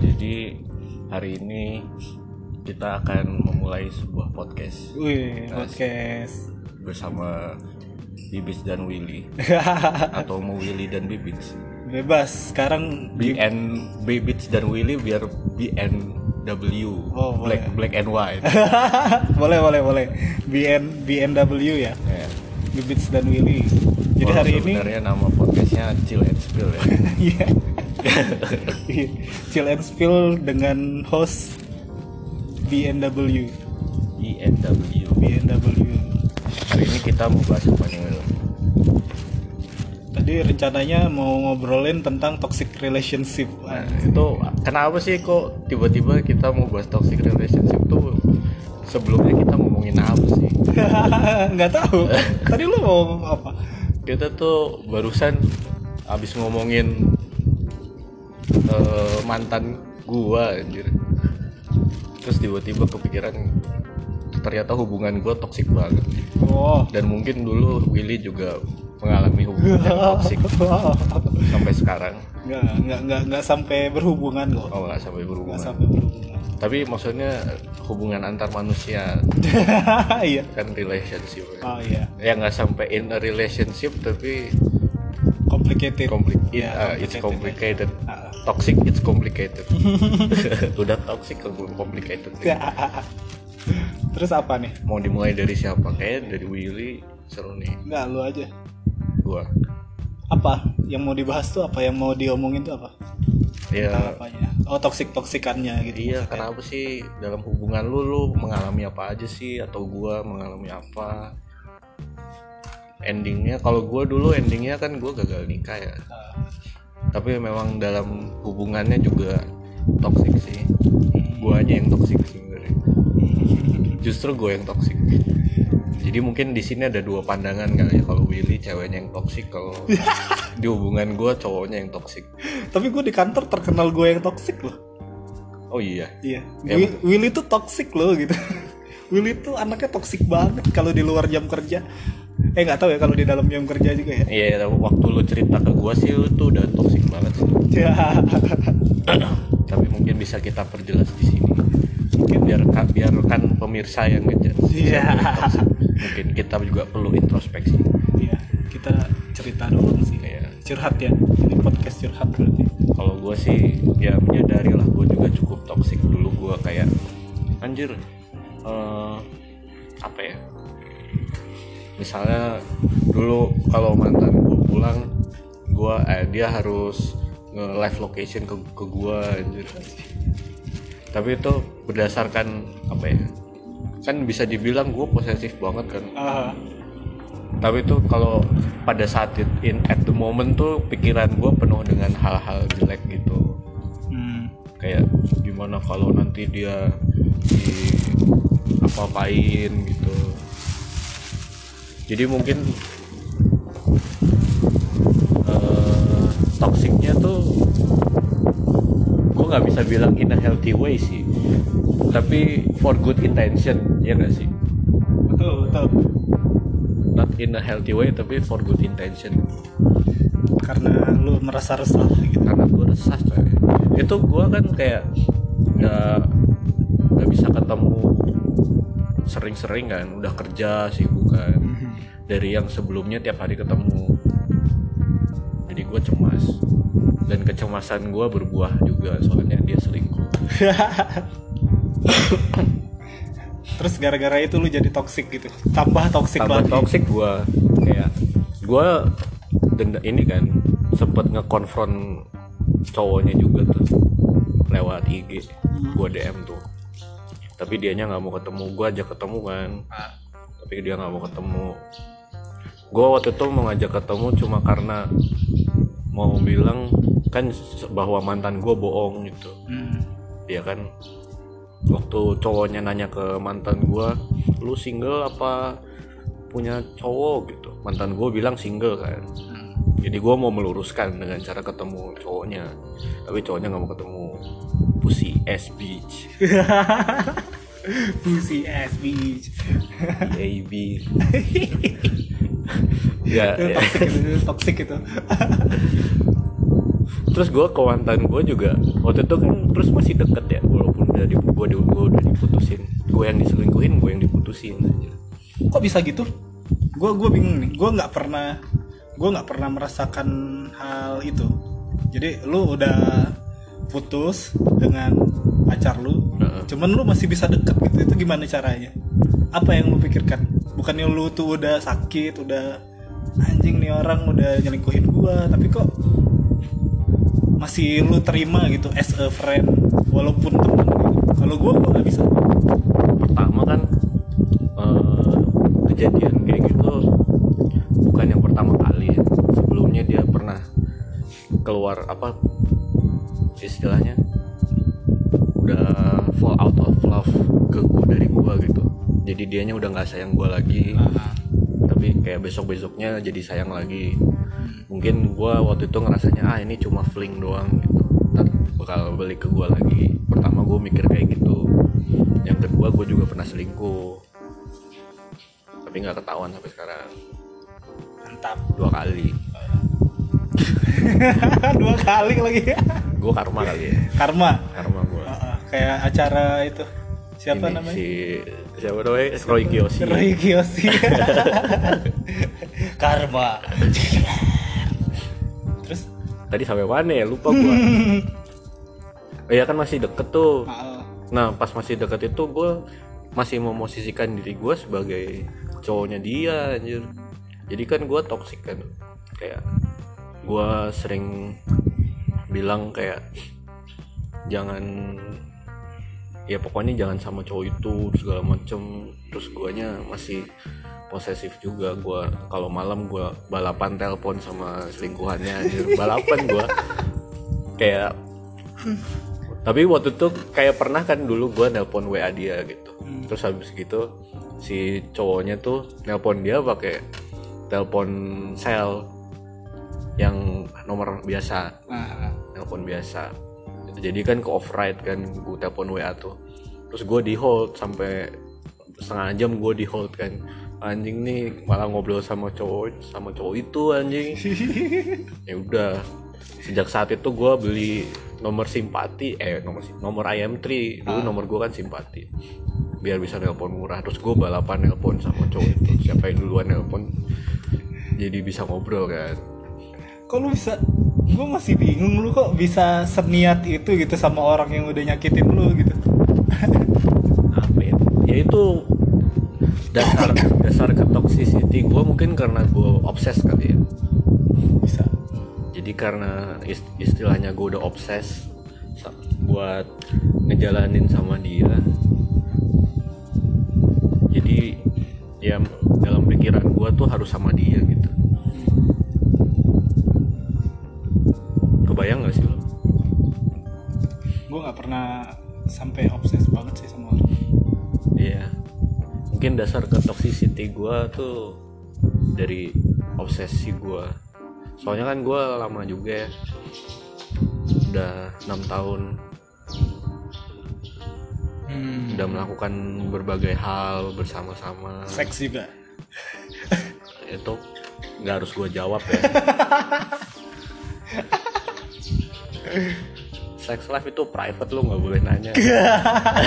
jadi hari ini kita akan memulai sebuah podcast Wih, podcast. bersama Bibis dan Willy atau mau Willy dan Bibits. Bebas. Sekarang BN Bibits dan Willy biar BNW Oh, black black and white. boleh boleh boleh. BN BNW ya. Ya. Bibits dan Willy. Jadi hari ini sebenarnya nama podcastnya Chill and Spill ya. Iya. Chill and Spill dengan host BNW. BNW. BNW. Hari ini kita mau bahas apa nih? Tadi rencananya mau ngobrolin tentang toxic relationship. Nah, itu kenapa sih kok tiba-tiba kita mau bahas toxic relationship tuh sebelumnya kita ngomongin apa sih? Nggak tahu. Tadi lu mau ngomong apa? Kita tuh barusan abis ngomongin eh, mantan gua anjir. Terus tiba-tiba kepikiran ternyata hubungan gua toksik banget. Oh. Dan mungkin dulu Willy juga mengalami hubungan yang toksik sampai sekarang. Nggak, nggak, nggak, nggak sampai berhubungan kok. Oh nggak sampai Nggak berhubungan. sampai berhubungan. Tapi maksudnya hubungan antar manusia iya. kan relationship. Oh iya. ya nggak sampai in a relationship tapi Complicated. compli- Ya, uh, it's complicated. complicated Ah. toxic it's complicated udah toxic belum complicated Terus apa nih? mau dimulai dari siapa kayak dari Willy seru nih Nggak, lu aja. gua Apa? Yang mau dibahas tuh apa? Yang mau diomongin tuh apa? ya Apanya? Oh, toksik-toksikannya gitu. iya kenapa sih dalam hubungan lu lu mengalami apa aja sih atau gua mengalami apa endingnya kalau gua dulu endingnya kan gua gagal nikah ya Ah, tapi memang dalam hubungannya juga toksik sih guanya yang toksik sebenarnya justru gue yang toksik jadi mungkin di sini ada dua pandangan kali ya kalau Willy ceweknya yang toksik kalau di hubungan gue cowoknya yang toksik Tapi gue di kantor terkenal gue yang toksik loh. oh iya Iya. Ya, Wi- Willy tuh toksik loh gitu. Willy tuh anaknya toksik banget kalau di luar jam kerja. Eh nggak tahu ya kalau di dalam jam kerja juga ya. iya waktu lu cerita ke gue sih lu tuh udah toksik banget sih Ya. tapi mungkin bisa kita perjelas di sini mungkin biar biarkan pemirsa yang ngejar Iya. Mungkin kita juga perlu introspeksi Iya. Kita cerita doang sih. Iya. Curhat ya. Ini podcast curhat berarti. kalau gue sih ya menyadari lah gue juga cukup toksik dulu gue kayak anjir eh, apa ya misalnya dulu kalau mantan gue pulang gue eh, dia harus nge live location ke ke gue anjir tapi itu berdasarkan apa ya kan bisa dibilang gue posesif banget kan. Ah, tapi tuh kalau pada saat it, in at the moment tuh pikiran gue penuh dengan hal-hal jelek gitu. Hmm. kayak gimana kalau nanti dia di apa-apain gitu. Jadi mungkin eh, toksiknya tuh gue nggak bisa bilang in a healthy way sih tapi for good intention ya gak sih? Betul, betul. not in a healthy way tapi for good intention. Karena lu merasa resah gitu. karena gue resah coy. Itu gue kan kayak nggak nggak bisa ketemu sering-sering kan udah kerja sibuk kan. Dari yang sebelumnya tiap hari ketemu. Jadi gue cemas dan kecemasan gue berbuah juga soalnya dia selingkuh. Terus gara-gara itu lu jadi toksik gitu. Tambah toksik tambah lagi. toxic gue kayak gue denda ini kan sempet ngekonfront cowoknya juga tuh lewat IG gue DM tuh. Tapi dianya nggak mau ketemu gue ajak ketemu kan. Tapi dia nggak mau ketemu. Gue waktu itu mau ngajak ketemu cuma karena mau bilang kan bahwa mantan gue bohong gitu hmm. ya kan waktu cowoknya nanya ke mantan gua lu single apa punya cowok gitu mantan gua bilang single kan Hmm. jadi gua mau meluruskan dengan cara ketemu cowoknya tapi cowoknya nggak mau ketemu pussy ass bitch Pussy ass bitch. AB ya, ya. toxic itu toxic itu. terus gue ke mantan gue juga waktu itu kan terus masih deket ya walaupun udah di gue di, gua udah diputusin. Gue yang diselingkuhin gue yang diputusin aja kok bisa gitu? Gue gue bingung nih. Gue nggak pernah gue nggak pernah merasakan hal itu. Jadi lu udah putus dengan pacar lu Heeh. cuman lu masih bisa deket gitu. Itu gimana caranya? Apa yang lu pikirkan? Bukannya lu tuh udah sakit udah anjing nih orang udah nyelingkuhin gua tapi kok masih lu terima gitu as a friend walaupun temen gitu. kalau gua gua nggak bisa pertama kan eh, kejadian kayak gitu bukan yang pertama kali ya. sebelumnya dia pernah keluar apa istilahnya udah fall out of love ke gua dari gua gitu jadi dianya udah nggak sayang gua lagi tapi kayak besok besoknya jadi sayang lagi. Mungkin gua waktu itu ngerasanya ah ini cuma fling doang gitu. Ntar bakal balik ke gua lagi. Pertama gua mikir kayak gitu. Yang kedua gua juga pernah selingkuh. Tapi nggak ketahuan sampai sekarang. Mantap. Dua kali. Dua kali lagi. Gua karma kali ya. Karma? Karma gua. Heeh, kayak acara itu siapa Ini namanya? si siapa namanya? Roy Kiyoshi. Roy Kiyoshi. Karma. Terus? Tadi sampai mana ya? Lupa gua. Iya kan masih deket tuh. Heeh, Nah pas masih deket itu gue masih memosisikan diri gue sebagai cowoknya dia anjir. Jadi kan gue toxic kan. Kayak gue sering bilang kayak jangan ya pokoknya jangan sama cowok itu segala macem. Terus guanya masih posesif juga. Gue kalau malam gue balapan telepon sama selingkuhannya anjir. Balapan gue kayak tapi waktu itu kayak pernah kan dulu gue nelpon WA dia gitu. Terus habis gitu si cowoknya tuh nelpon dia pakai telepon sel yang nomor biasa. Nah, nelpon biasa jadi kan ke off ride kan gue telepon WA tuh. Terus gue di hold sampai setengah jam gue di hold kan. Anjing nih malah ngobrol sama cowok sama cowok itu anjing. Ya udah. Sejak saat itu gue beli nomor simpati eh nomor nomor IM3 dulu nomor gue kan simpati. Biar bisa nelpon murah. Terus gue balapan nelpon sama cowok itu. Siapa yang duluan nelpon jadi bisa ngobrol kan. Kok lu bisa gue masih bingung lu kok bisa seniat itu gitu sama orang yang udah nyakitin lu gitu. Apa ya ya itu dasar dasar ke toxicity gue mungkin karena gue obses kali ya. Bisa. Jadi karena ist- istilahnya gue udah obses buat ngejalanin sama dia. Jadi ya dalam pikiran gue tuh harus sama dia gitu dasar ke toxicity gue tuh dari obsesi gue. Soalnya kan gue lama juga ya. Udah enam tahun hmm. udah melakukan berbagai hal bersama-sama. seks juga Itu nggak harus gue jawab ya. Sex life itu private lu nggak boleh nanya.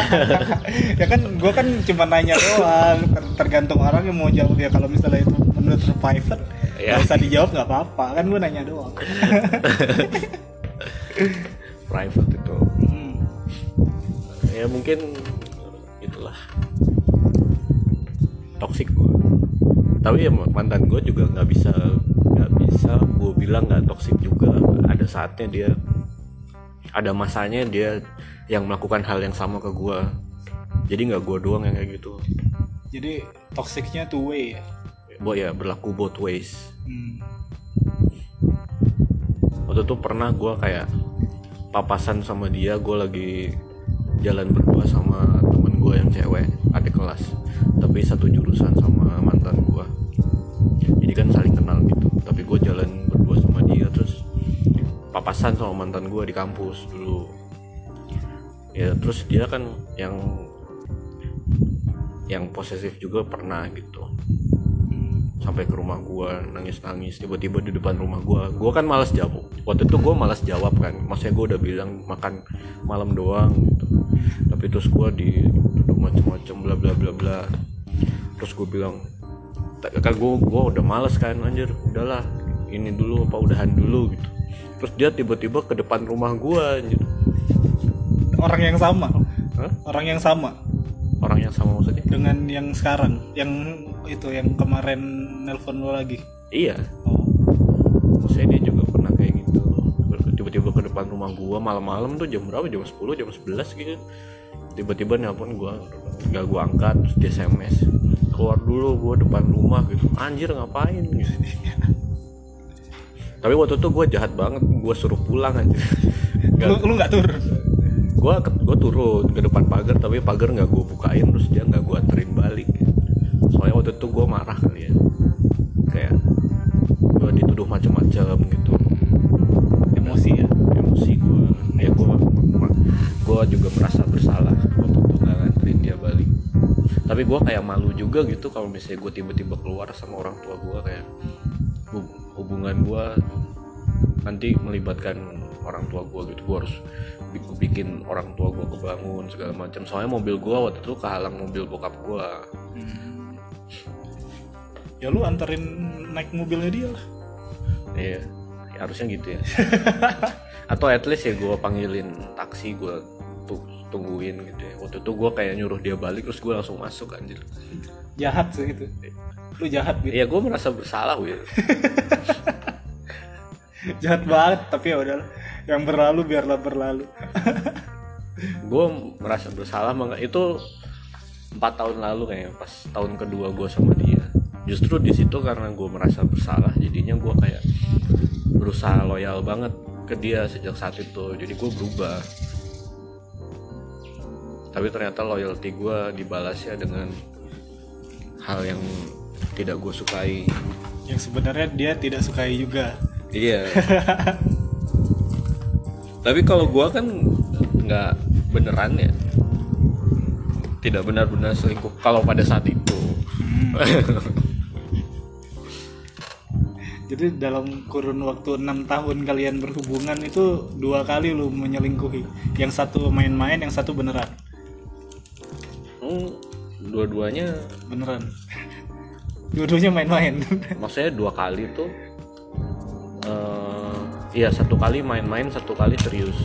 ya kan gue kan cuma nanya doang tergantung orang yang mau jawab ya kalau misalnya itu menurut private Ya. nggak usah dijawab nggak apa-apa kan gue nanya doang private itu. Hmm. ya mungkin itulah toxic gue tapi ya mantan gue juga nggak bisa nggak bisa gue bilang nggak toxic juga ada saatnya dia ada masanya dia yang melakukan hal yang sama ke gue jadi nggak gue doang yang kayak gitu. Jadi toksiknya two way ya? Bo ya berlaku both ways. Hmm. waktu itu pernah gue kayak papasan sama dia gue lagi jalan berdua sama temen gue yang cewek adik kelas. Tapi satu jurusan sama mantan gue jadi kan saling kenal gitu papasan sama mantan gue di kampus dulu. Ya terus dia kan yang yang posesif juga pernah gitu. Sampai ke rumah gua nangis nangis tiba-tiba di depan rumah gua. Gua kan malas jawab. Waktu itu gua malas jawab kan. Maksudnya gua udah bilang makan malam doang gitu. Tapi terus gua dituduh macem-macem bla bla bla bla. Terus gua bilang "Tak- kan gua gua udah males kan anjir. Udahlah ini dulu apa udahan dulu gitu terus dia tiba-tiba ke depan rumah gua anjir. Orang yang sama? Hah? orang yang sama? Orang yang sama maksudnya? Dengan yang sekarang? Yang itu yang kemarin nelpon lo lagi? Iya. Oh. Maksudnya dia juga pernah kayak gitu. Tiba-tiba ke depan rumah gua malam-malam tuh jam berapa? Jam 10 jam 11 gitu. Tiba-tiba nelpon gua gak gua angkat terus dia SMS keluar dulu gua depan rumah gitu. Anjir ngapain gitu tapi waktu itu gua jahat banget gua suruh pulang lu Gak, lu nggak turun? Gua gua turun ke depan pagar tapi pagar nggak gua bukain terus dia nggak gua anterin balik. Soalnya waktu itu gua marah kali ya. Kayak gua dituduh macam-macam gitu. Emosi ya? Emosi gue ya gue gue juga merasa bersalah. Waktu itu nggak nganterin dia balik. Tapi gue kayak malu juga gitu kalau misalnya gue tiba-tiba keluar sama orang tua gue kayak hubungan gue nanti melibatkan orang tua gue gitu gue harus bi- bikin orang tua gue kebangun segala macam soalnya mobil gue waktu itu kehalang mobil bokap gue ya lu anterin naik mobilnya dia lah Iya, ya harusnya gitu ya. Atau at least ya gue panggilin taksi gue tungguin gitu ya. Waktu itu gue kayak nyuruh dia balik terus gue langsung masuk anjir. Jahat sih itu lu jahat gitu Ya gue merasa bersalah Wil. jahat banget tapi ya udahlah yang berlalu biarlah berlalu gue merasa bersalah maka itu empat tahun lalu kayaknya pas tahun kedua gue sama dia. Justru di situ karena gue merasa bersalah jadinya gue kayak berusaha loyal banget ke dia sejak saat itu. Jadi gue berubah. Tapi ternyata loyalty gue dibalasnya dengan hal yang tidak gue sukai. yang sebenarnya dia tidak sukai juga Iya. Tapi kalau gua kan nggak beneran ya. Tidak benar-benar selingkuh kalau pada saat itu. jadi dalam kurun waktu enam tahun kalian berhubungan itu dua kali lu menyelingkuhi yang satu main-main yang satu beneran Hmm, dua-duanya beneran dua-duanya main-main maksudnya dua kali tuh eh iya satu kali main-main, satu kali serius.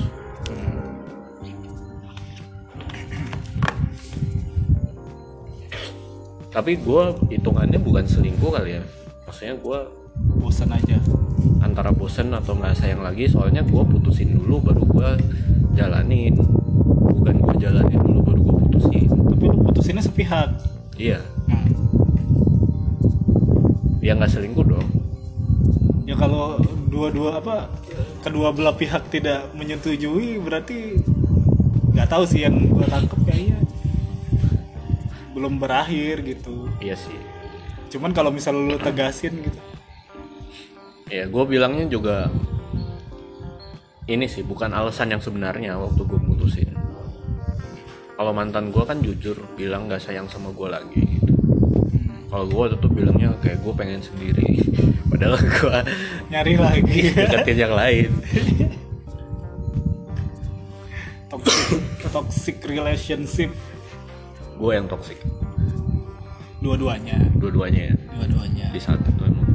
Tapi gua hitungannya bukan selingkuh kali ya. Maksudnya gua bosan aja antara bosen atau nggak sayang lagi soalnya gue putusin dulu baru gue jalanin bukan gue jalanin dulu baru gue putusin. Tapi lu putusinnya sepihak. Iya. Nah, ya nggak selingkuh dong. Ya kalau dua-dua apa kedua belah pihak tidak menyetujui berarti nggak tahu sih yang gue tangkep kayaknya. Belum berakhir gitu. Iya sih. Cuman kalau misal lu tegasin gitu. Ya gue bilangnya juga ini sih bukan alasan yang sebenarnya waktu gue putusin kalau mantan gue kan jujur bilang nggak sayang sama gue lagi gitu. Kalau gue waktu itu bilangnya kayak gue pengen sendiri. Padahal gue nyari lagi. deketin yang lain. Toxic toxic relationship. Gue yang toxic. Dua-duanya. Dua-duanya ya. Dua-duanya. Di saat itu emang.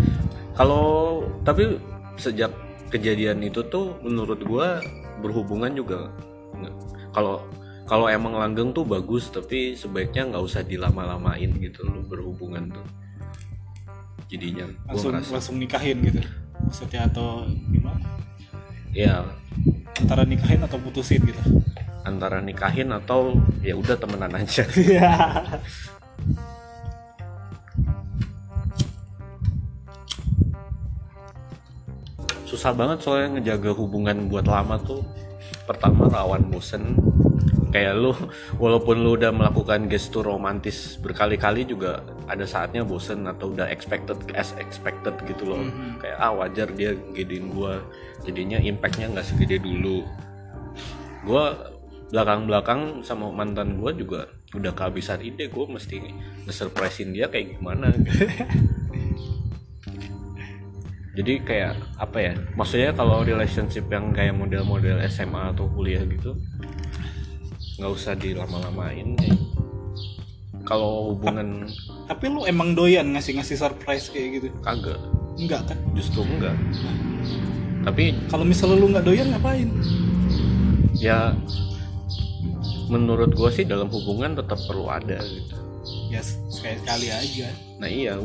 Kalau tapi sejak kejadian itu tuh menurut gua berhubungan juga kalau kalau emang langgeng tuh bagus tapi sebaiknya nggak usah dilama-lamain gitu loh berhubungan tuh. Jadinya gua langsung ngerasa. langsung nikahin gitu. Maksudnya atau gimana? Ya antara nikahin atau putusin gitu? Antara nikahin atau ya udah temenan aja. Iya. susah banget soalnya ngejaga hubungan buat lama tuh. Pertama rawan bosen kayak lu walaupun lu udah melakukan gestur romantis berkali-kali juga ada saatnya bosen atau udah expected as expected gitu loh. Kayak ah wajar dia gedein gua. Jadinya impactnya nggak segede dulu. Gua belakang-belakang sama mantan gua juga udah kehabisan ide gue mesti nge-surprisein dia kayak gimana gitu. jadi kayak apa ya maksudnya kalau relationship yang kayak model-model SMA atau kuliah gitu nggak usah dilama-lamain kayak kalau hubungan tapi lu emang doyan ngasih-ngasih surprise kayak gitu? Kagak. Enggak kan? Justru enggak. Tapi kalau misalnya lu nggak doyan ngapain? Ya menurut gue sih dalam hubungan tetap perlu ada gitu ya sekali sekali aja. Nah iya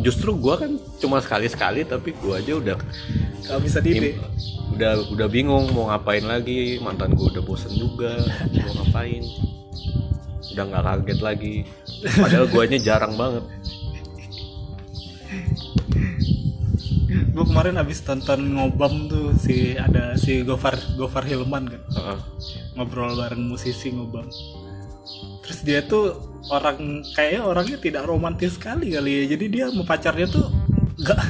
justru gue kan cuma sekali sekali tapi gue aja udah nggak bisa didik im- udah udah bingung mau ngapain lagi mantan gue udah bosen juga mau ngapain? Udah nggak kaget lagi. Padahal guanya jarang banget. Gue kemarin abis tonton ngobam tuh si ada si Gofar Gofar Hilman kan. Heeh. ngobrol bareng musisi ngobam terus dia tuh orang kayaknya orangnya tidak romantis sekali kali ya. Jadi dia sama pacarnya tuh nggak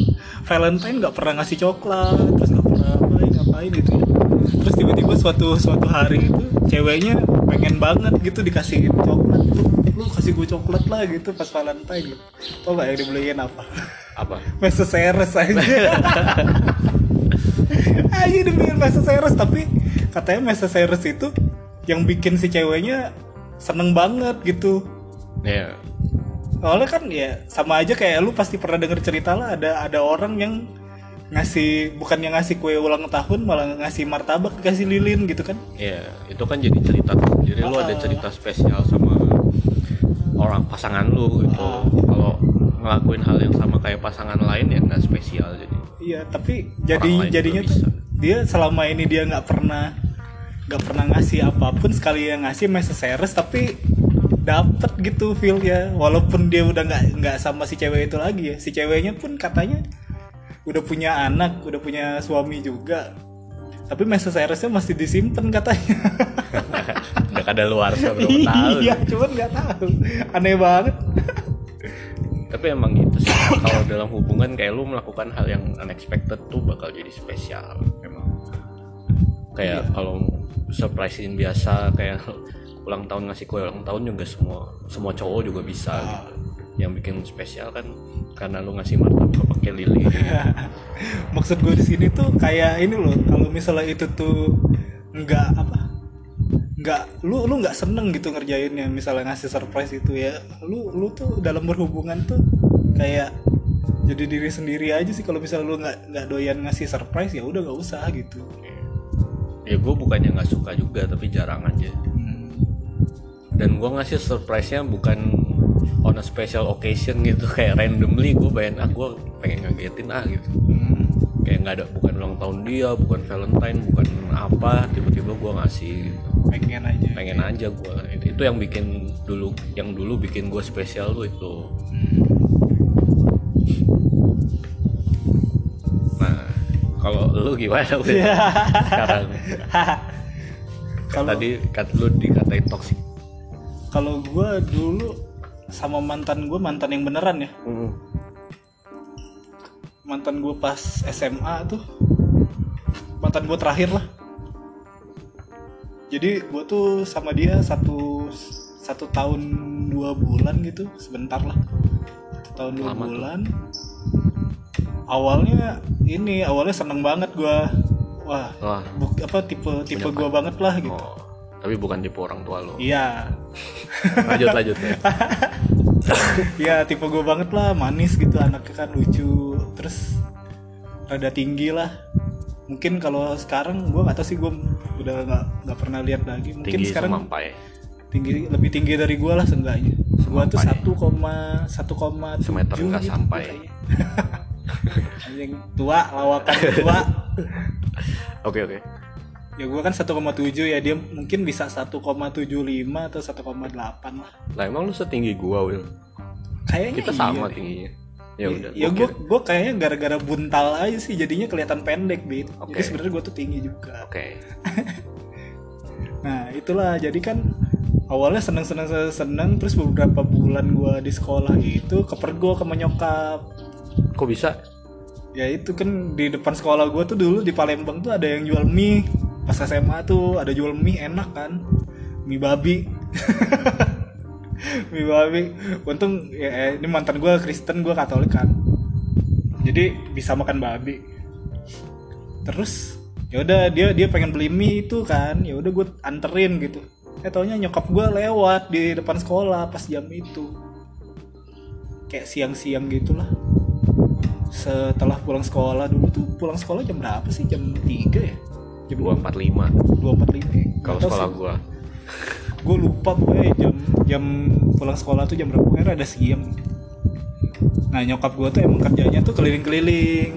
Valentine nggak pernah ngasih coklat terus nggak pernah ngapain ngapain gitu ya. terus tiba-tiba suatu suatu hari itu ceweknya pengen banget gitu dikasihin coklat tuh. Lu kasih gue coklat lah gitu pas Valentine gitu. Tau gak yang dibeliin apa? Apa? Mesoceres aja. Aja dibeliin Mesoceres tapi katanya Mesoceres itu yang bikin si ceweknya seneng banget gitu. Ya Soalnya kan ya sama aja kayak lu pasti pernah denger cerita lah ada ada orang yang ngasih bukan yang ngasih kue ulang tahun malah ngasih martabak dikasih lilin gitu kan. Ya itu kan jadi cerita jadi lu ada Ah. cerita spesial sama orang pasangan lu gitu. Ah. kalau ngelakuin hal yang sama kayak pasangan lain ya nggak spesial jadi. Iya tapi jadi jadinya tuh dia selama ini dia nggak pernah nggak pernah ngasih apa pun sekali yang ngasih Mesoceres tapi dapet gitu feel ya walaupun dia udah nggak nggak sama si cewek itu lagi ya. Si ceweknya pun katanya udah punya anak udah punya suami juga. Tapi Mesoceresnya masih disimpan katanya. Udah kada luar berapa tahun iya cuman nggak tahu. Aneh banget. Tapi emang gitu sih. Kalau dalam hubungan kayak lu melakukan hal yang unexpected tuh bakal jadi spesial. Memang kayak Iya. kalau surprisein biasa kayak ulang tahun ngasih kue ulang tahun juga semua semua cowok juga bisa. Gitu yang bikin spesial kan karena lu ngasih martabak pakai lili maksud gue di sini tuh kayak ini loh kalau misalnya itu tuh nggak apa nggak lu lu nggak seneng gitu ngerjainnya misalnya ngasih surprise itu ya lu lu tuh dalam berhubungan tuh kayak jadi diri sendiri aja sih kalau misalnya lu nggak nggak doyan ngasih surprise ya udah nggak usah gitu ya gue bukannya nggak suka juga tapi jarang aja Hmm. dan gue ngasih surprise-nya bukan on a special occasion gitu kayak randomly gue bayangin ah gue pengen ngagetin ah gitu Hmm. kayak nggak ada bukan ulang tahun dia bukan Valentine bukan apa tiba-tiba gue ngasih gitu. pengen aja pengen aja gue itu, itu yang bikin dulu yang dulu bikin gue spesial tuh itu Hmm. Kalau lu gimana Wil? sekarang. Kan Kalau- tadi kat lu dikatain toxic. Kalau gue dulu sama mantan gue mantan yang beneran ya. Mantan gue pas SMA tuh mantan gue terakhir lah. Jadi gue tuh sama dia satu satu tahun dua bulan gitu sebentar lah. Satu tahun dua Lama tuh. Awalnya ini awalnya seneng banget gue wah wah. buk- apa tipe tipe gue banget lah gitu. Oh, tapi bukan tipe orang tua lo. Iya. Lanjut lanjut ya. ya tipe gue banget lah manis gitu anaknya kan lucu terus rada tinggi lah. Mungkin kalau sekarang gue nggak tahu sih gue udah nggak nggak pernah lihat lagi. Mungkin tinggi sekarang semampai. tinggi lebih tinggi dari gue lah seenggaknya. Gue tuh satu koma satu koma tujuh nggak gitu sampai. anjing tua lawakan tua. Oke oke. Ya gue kan 1,7 ya dia mungkin bisa 1,75 atau 1,8 lah. Lah emang lu setinggi gua Will kayaknya kita iya sama deh. tingginya. Ya udah ya gua gue gue kayaknya gara-gara buntal aja sih jadinya kelihatan pendek bit. Oke. jadi sebenarnya gue tuh tinggi juga. Oke. Nah itulah. Jadi kan awalnya seneng seneng seneng, seneng terus beberapa bulan gue di sekolah itu kepergok sama nyokap kok bisa? Ya itu kan di depan sekolah gue tuh dulu di Palembang tuh ada yang jual mie. Pas SMA tuh ada jual mie enak kan? Mie babi. Mie babi. Untung ya, eh, ini mantan gue Kristen gue Katolik kan. Jadi bisa makan babi. Terus ya udah dia dia pengen beli mie itu kan. Ya udah gue anterin gitu. Eh taunya nyokap gue lewat di depan sekolah pas jam itu. Kayak siang-siang gitulah setelah pulang sekolah dulu tuh pulang sekolah jam berapa sih? Jam 3 ya? Jam 245 2.45 kalau sekolah gua. Gue lupa gue jam jam pulang sekolah tuh jam berapa. Kira ada siang. Nah nyokap gue tuh emang kerjanya tuh keliling-keliling.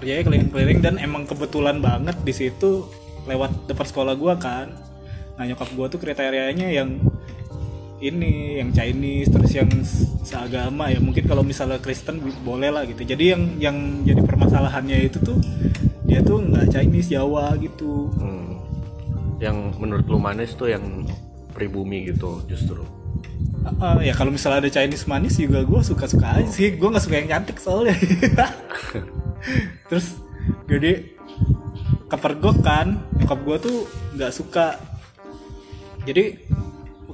Kerjanya keliling-keliling dan emang kebetulan banget di situ lewat depan sekolah gue kan. Nah nyokap gue tuh kriterianya yang ini yang Chinese terus yang se- seagama ya. Mungkin kalau misalnya Kristen boleh lah gitu. Jadi yang yang jadi permasalahannya itu tuh dia tuh nggak Chinese Jawa gitu. Hmm. yang menurut lu manis tuh yang pribumi gitu justru. Ah, ya kalau misalnya ada Chinese manis juga gue suka-suka aja sih. Gue nggak suka yang cantik soalnya. Terus jadi kepergok kan nyokap gue tuh nggak suka. Jadi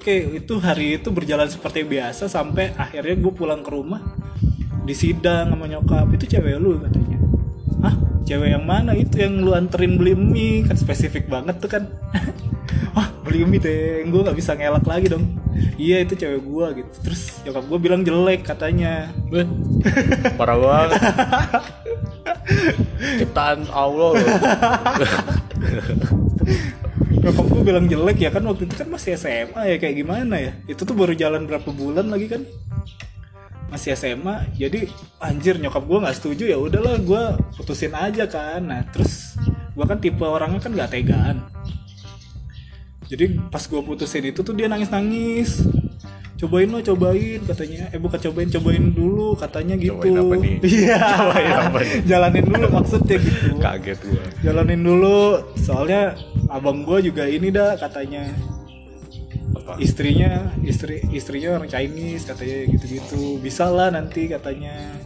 oke itu hari itu berjalan seperti biasa sampai akhirnya gue pulang ke rumah disidang sama nyokap. Itu cewek lu katanya. Hah? cewek yang mana? Itu yang lu anterin beli mie. Kan spesifik banget tuh kan. Wah beli mie deh gue nggak bisa ngelak lagi dong. Iya itu cewek gue gitu. Terus nyokap gue bilang jelek katanya. Beh, parah banget. Ciptaan Allah loh. nyokap gue bilang jelek ya kan waktu itu kan masih SMA ya kayak gimana ya? Itu tuh baru jalan berapa bulan lagi kan? Masih SMA jadi anjir nyokap gue nggak setuju ya udahlah gue putusin aja kan. Nah terus gue kan tipe orangnya kan nggak tegaan. Jadi pas gue putusin itu tuh dia nangis nangis cobain lo cobain katanya. Eh bukan cobain cobain dulu katanya gitu. Cobain apa nih? iya. Cobain apa nih? jalanin dulu maksudnya gitu. Kaget gua. Jalanin dulu. Soalnya abang gue juga ini dah katanya. Apa? Istrinya istri istrinya orang Chinese katanya gitu-gitu. Bisa lah nanti katanya.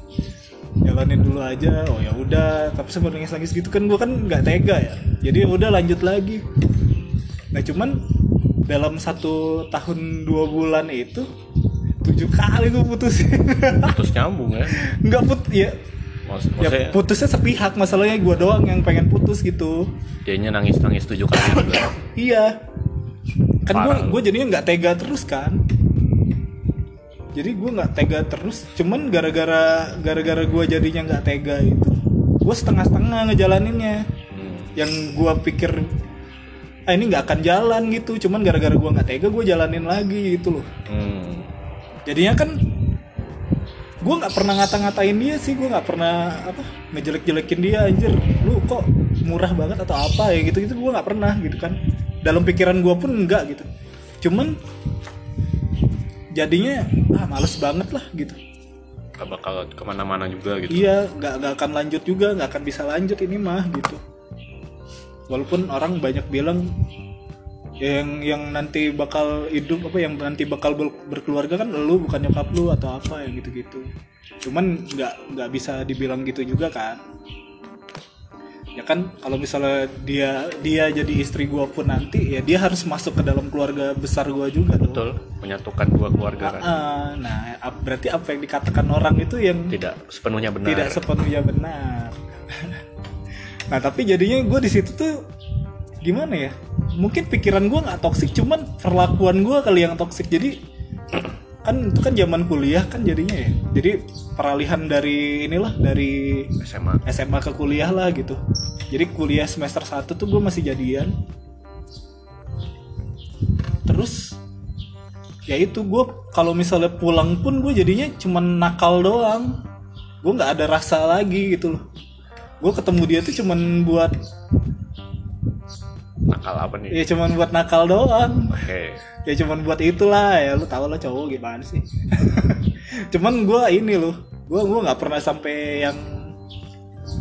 Jalanin dulu aja. Oh ya udah. Tapi sempat nangis nangis gitu kan gue kan nggak tega ya. Jadi ya udah lanjut lagi. Nah cuman dalam satu tahun dua bulan itu tujuh kali gue putusin terus nyambung ya nggak put ya Maksud, ya putusnya sepihak masalahnya gue doang yang pengen putus gitu dianya nangis nangis tujuh kali juga Iya. Kan gue gue jadinya nggak tega terus kan. Jadi gue nggak tega terus. Cuman gara-gara gara-gara gue jadinya nggak tega itu, gue setengah-setengah ngejalaninnya. Hmm. Yang gue pikir ah ini nggak akan jalan gitu. Cuman gara-gara gue nggak tega, gue jalanin lagi gitu loh. Hmm. Jadinya kan gue nggak pernah ngata-ngatain dia sih gue nggak pernah apa ngejelek-jelekin dia anjir lu kok murah banget atau apa ya gitu gitu gue nggak pernah gitu kan dalam pikiran gue pun enggak gitu cuman jadinya ah males banget lah gitu gak bakal ke mana-mana juga gitu iya nggak nggak akan lanjut juga nggak akan bisa lanjut ini mah gitu walaupun orang banyak bilang yang yang nanti bakal hidup apa yang nanti bakal ber- berkeluarga kan lu bukan nyokap lu atau apa ya gitu-gitu. Cuman nggak nggak bisa dibilang gitu juga kan. Ya kan kalau misalnya dia dia jadi istri gua pun nanti ya dia harus masuk ke dalam keluarga besar gua juga dong betul menyatukan dua keluarga kan. Ah, nah ap- berarti apa yang dikatakan orang itu yang tidak sepenuhnya benar. tidak sepenuhnya benar. nah tapi jadinya gue di situ tuh gimana ya? Mungkin pikiran gue nggak toksik, cuman perlakuan gue kali yang toksik. Jadi kan itu kan zaman kuliah kan jadinya ya. Jadi peralihan dari inilah dari SMA SMA ke kuliah lah gitu. Jadi kuliah semester 1 tuh gue masih jadian. Terus ya itu gue kalau misalnya pulang pun gue jadinya cuman nakal doang. Gue nggak ada rasa lagi gitu loh. Gue ketemu dia tuh cuman buat nakal apa nih ya cuman buat nakal doang. oke Ya cuman buat itulah ya lu tau lah cowok gimana sih. cuman gue ini loh. Gue gua nggak pernah sampai yang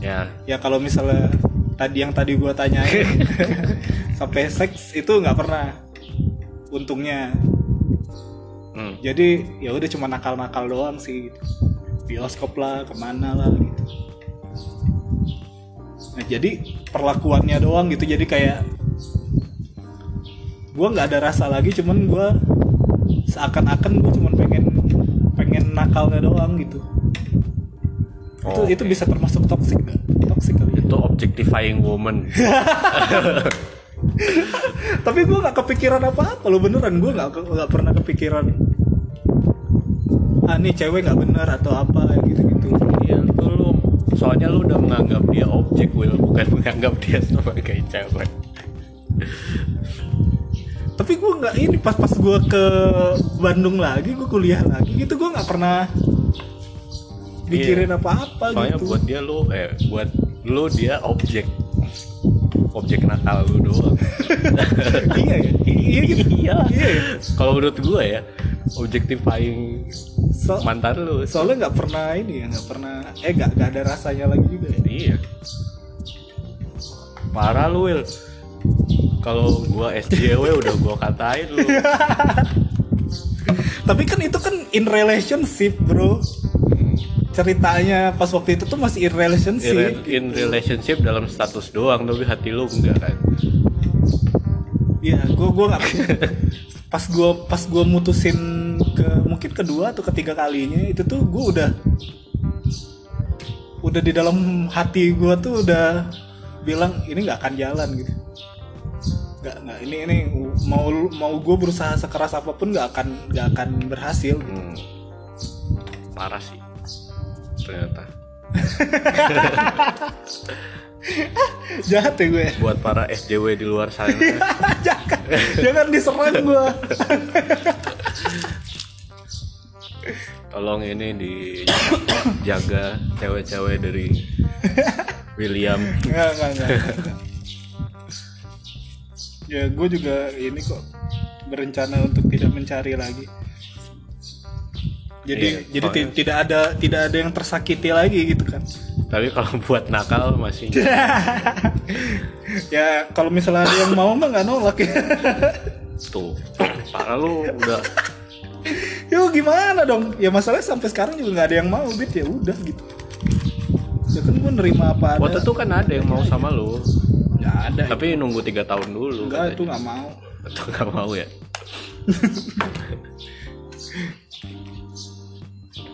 ya ya kalau misalnya tadi yang tadi gua tanyain sampai seks itu nggak pernah untungnya hmm. jadi ya udah cuma nakal-nakal doang sih gitu. bioskop lah ke mana lah gitu nah jadi perlakuannya doang gitu. Jadi kayak gua nggak ada rasa lagi cuman gua seakan-akan gua cuma pengen pengen nakalnya doang gitu. Oh, itu itu bisa termasuk toxic nggak toxic kali ya? itu objectifying woman. Tapi gue nggak kepikiran apa apa lo beneran. Gue nggak nggak pernah kepikiran ah nih cewek nggak bener atau apa gitu gitu Iya soalnya lu udah menganggap dia objek Will bukan menganggap dia sebagai cewek. Tapi gue nggak ini pas pas gue ke Bandung lagi gue kuliah lagi gitu gue nggak pernah mikirin apa apa soalnya gitu. buat dia lu eh buat lu dia objek. Objek nakal lu doang. Iya ya iya. Gitu iya. Iya. Ya? kalau menurut gue ya objectifying So- mantan lu. soalnya nggak pernah ini ya nggak pernah eh nggak ada rasanya lagi juga ya. Iya. Parah lu Will kalau gua SJW udah gua katain lu. Tapi kan itu kan in relationship bro. Ceritanya pas waktu itu tuh masih in relationship in, in relationship dalam status doang tapi hati lu enggak kan? Iya, gue gua nggak pas gue pas gue mutusin ke mungkin kedua atau ketiga kalinya itu tuh gue udah udah di dalam hati gue tuh udah bilang ini nggak akan jalan gitu. Nggak nggak ini ini mau mau gue berusaha sekeras apa pun nggak akan nggak akan berhasil gitu. hmm. parah sih ternyata. Jahat ya gue. Buat para SJW di luar sana. Jangan jangan diserang gue tolong ini dijaga cewek-cewek dari William. Nggak nggak nggak ya gue juga ini kok berencana untuk tidak mencari lagi. Jadi Iya, jadi soalnya- tidak ada tidak ada yang tersakiti lagi gitu kan. Tapi kalau buat nakal masih ya kalau misalnya ada yang mau mah nggak nolak ya. Tuh parah lu udah Yo gimana dong? Ya masalahnya sampai sekarang juga nggak ada yang mau bit. Ya udah gitu. Ya kan gue nerima apa ada. waktu itu kan ada yang mau sama lu. Nggak ada tapi nunggu tiga tahun dulu enggak katanya. itu nggak mau. Itu nggak mau ya?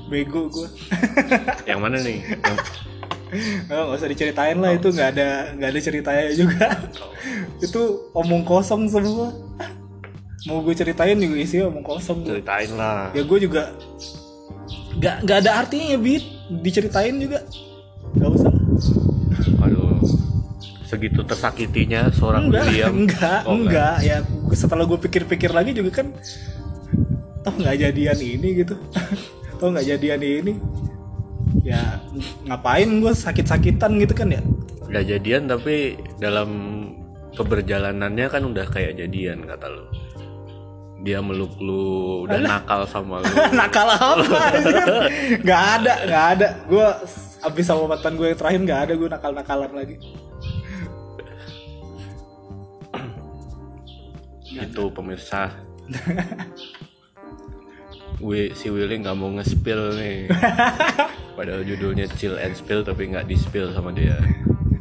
Bego gue yang mana nih? Yang Oh, nggak usah diceritain lah itu nggak ada nggak ada ceritanya juga. Itu omong kosong semua mau gue ceritain juga isinya omong kosong. Ceritain lah. Ya gue juga nggak nggak ada artinya bit. Diceritain juga. Nggak usah. Aduh. Segitu tersakitinya seorang enggak William. enggak Oh, enggak. ya setelah gue pikir-pikir lagi juga kan toh nggak jadian ini gitu. Toh nggak jadian ini. Ya ngapain gue sakit-sakitan gitu kan ya? Udah jadian tapi dalam keberjalanannya kan udah kayak jadian kata lu dia meluk lu udah nakal sama lu. Nakal apa nggak ada nggak ada. Gue abis sama mantan gue yang terakhir nggak ada gue nakal nakalan lagi itu pemirsa. Si Willy nggak mau nge-spill nih. Padahal judulnya chill and spill tapi nggak di-spill sama dia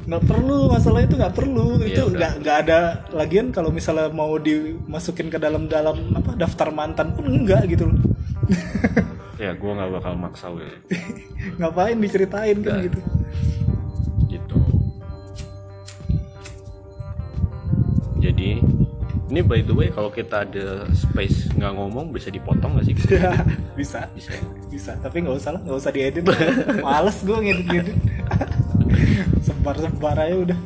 nggak perlu masalah itu nggak perlu. Iya, itu nggak nggak ada lagian kalau misalnya mau dimasukin ke dalam dalam apa daftar mantan pun enggak gitu loh. Ya gua nggak bakal maksa Willy ngapain diceritain kan gitu. Gitu. Jadi ini by the way kalau kita ada space nggak ngomong bisa dipotong nggak sih? Bisa. Bisa. Ya? bisa. Tapi nggak usah lah nggak usah diedit. Males gue ngedit ngedit sebar sebar aja udah.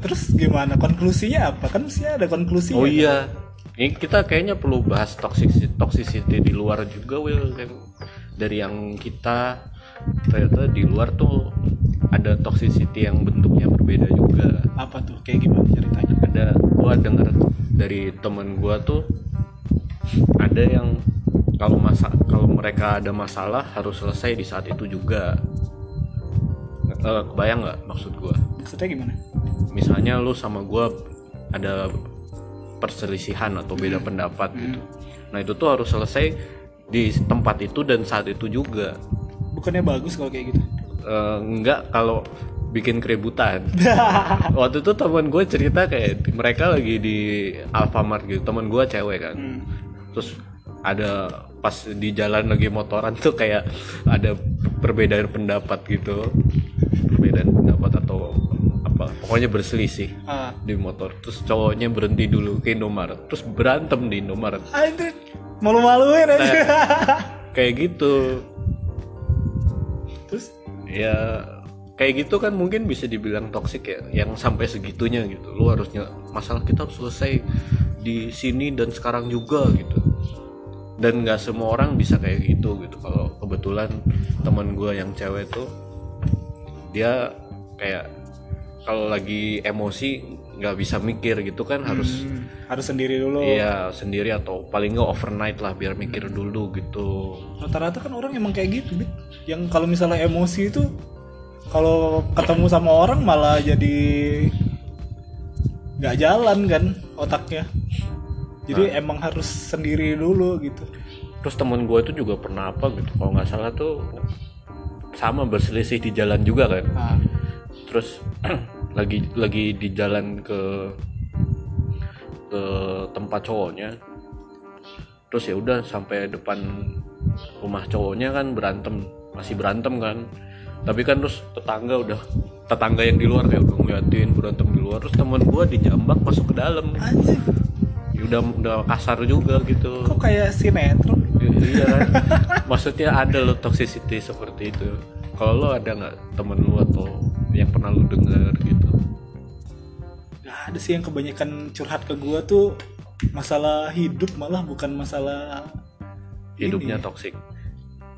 Terus gimana? Konklusinya apa? Kan mesti ada konklusinya. Oh iya. Ini kita kayaknya perlu bahas toxicity toxicity di luar juga Will dari yang kita ternyata di luar tuh ada toxicity yang bentuknya berbeda juga. Apa tuh? Kayak gimana ceritanya? Ada gua denger dari temen gua tuh ada yang kalau masa kalau mereka ada masalah harus selesai di saat itu juga. Eh, kebayang nggak maksud gua? Maksudnya gimana? Misalnya lu sama gua ada perselisihan atau beda pendapat gitu. Nah itu tuh harus selesai di tempat itu dan saat itu juga. Bukannya bagus kalau kayak gitu? Eh, enggak kalau bikin keributan. Waktu itu teman gue cerita kayak mereka lagi di Alfamart gitu. Teman gue cewek kan. Hmm. terus ada pas di jalan lagi motoran tuh kayak ada perbedaan pendapat gitu. Perbedaan pendapat atau apa pokoknya berselisih Ah, di motor. Terus cowoknya berhenti dulu ke Indomaret. Terus berantem di Indomaret. Anjir malu-maluin aja kayak gitu. Terus? Ya kayak gitu kan mungkin bisa dibilang toksik ya yang sampai segitunya gitu. Lu harusnya masalah kita harus selesai di sini dan sekarang juga gitu dan nggak semua orang bisa kayak gitu gitu. Kalau kebetulan teman gue yang cewek tuh dia kayak kalau lagi emosi nggak bisa mikir gitu kan harus Hmm, harus sendiri dulu. Iya sendiri atau paling nggak overnight lah biar mikir dulu gitu. Rata-rata kan orang emang kayak gitu Bit. yang kalau misalnya emosi itu kalau ketemu sama orang malah jadi nggak jalan kan otaknya jadi emang harus sendiri dulu gitu. Terus temen gue itu juga pernah apa gitu kalau nggak salah tuh sama berselisih di jalan juga kan. Nah, terus lagi lagi di jalan ke ke tempat cowoknya. Terus ya udah sampai depan rumah cowoknya kan berantem masih berantem kan. Tapi kan terus tetangga udah tetangga yang di luar kayak udah ngeliatin berantem di luar. Terus temen gua dijambak masuk ke dalam. Anjir ya udah udah kasar juga gitu. Kok kayak sinetron? Iya kan? Maksudnya ada lo toxicity seperti itu. Kalau lo ada nggak temen lu atau yang pernah lu dengar gitu? Nggak ada sih yang kebanyakan curhat ke gua tuh masalah hidup malah bukan masalah hidupnya ini. toksik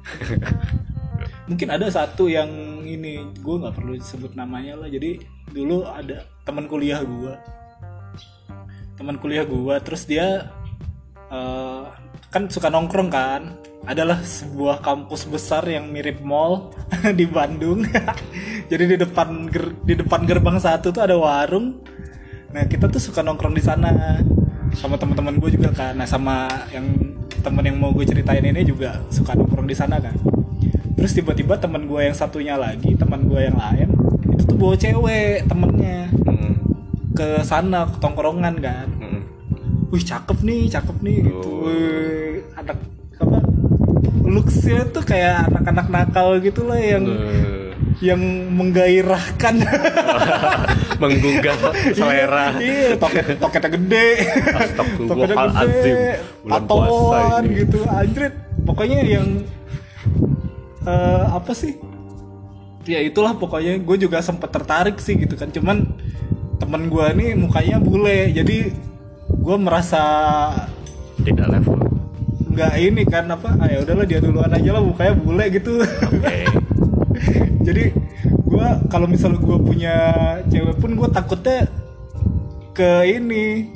mungkin ada satu yang ini gue nggak perlu sebut namanya lah. Jadi dulu ada teman kuliah gue teman kuliah gue terus dia eh, kan suka nongkrong kan adalah sebuah kampus besar yang mirip mall di Bandung. Jadi di depan ger- di depan gerbang satu tuh ada warung. Nah kita tuh suka nongkrong di sana. Sama teman-teman gue juga kan. Nah sama yang temen yang mau gue ceritain ini juga suka nongkrong di sana kan. Terus tiba-tiba teman gue yang satunya lagi teman gue yang lain itu tuh bawa cewek temennya. Hmm, ke sana ke tongkrongan kan. Hmm. wih cakep nih cakep nih gitu. Oh. wih anak apa looksnya tuh kayak anak-anak nakal gitu lah yang Eh, yang menggairahkan. Menggugah selera. iya toket toketnya gede. Toketnya gede patoan gitu anjrit. Pokoknya yang eh, apa sih? Ya itulah pokoknya gue juga sempet tertarik sih gitu kan. Cuman temen gue nih mukanya bule. Jadi gue merasa tidak level. nggak ini kan apa ah, ya udahlah dia duluan aja lah mukanya bule gitu. Oke. Jadi gue kalau misalnya gue punya cewek pun gue takutnya ke ini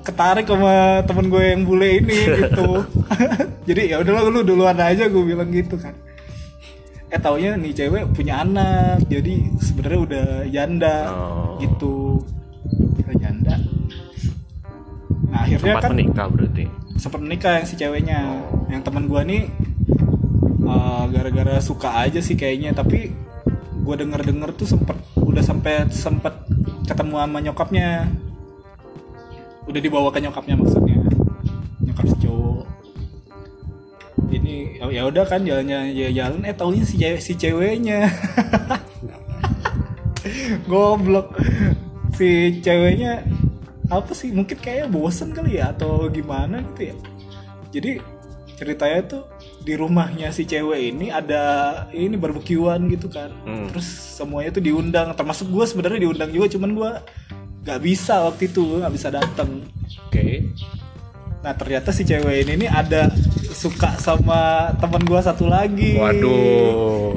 ketarik sama temen gue yang bule ini gitu. Jadi ya udahlah lu duluan aja gue bilang gitu kan eh taunya nih cewek punya anak jadi sebenarnya udah janda Oh. gitu. Udah janda. Nah akhirnya sempat kan menikah berarti? Sempat menikah yang si ceweknya. Yang teman gua nih uh, gara-gara suka aja sih kayaknya. Tapi gua denger denger tuh sempet udah sampai sempet ketemu sama nyokapnya. Udah dibawa ke nyokapnya maksudnya. Nyokap si cowok ini ya- udah kan jalannya ya jalan eh taunya si cewek si ceweknya. Goblok. Si ceweknya apa sih mungkin kayaknya bosen kali ya atau gimana gitu ya. Jadi ceritanya tuh di rumahnya si cewek ini ada ini barbekyuan gitu kan. Hmm. terus semuanya tuh diundang. Termasuk gue sebenarnya diundang juga cuman gue nggak bisa waktu itu nggak bisa datang oke nah ternyata si cewek ini nih ada suka sama teman gue satu lagi. Waduh.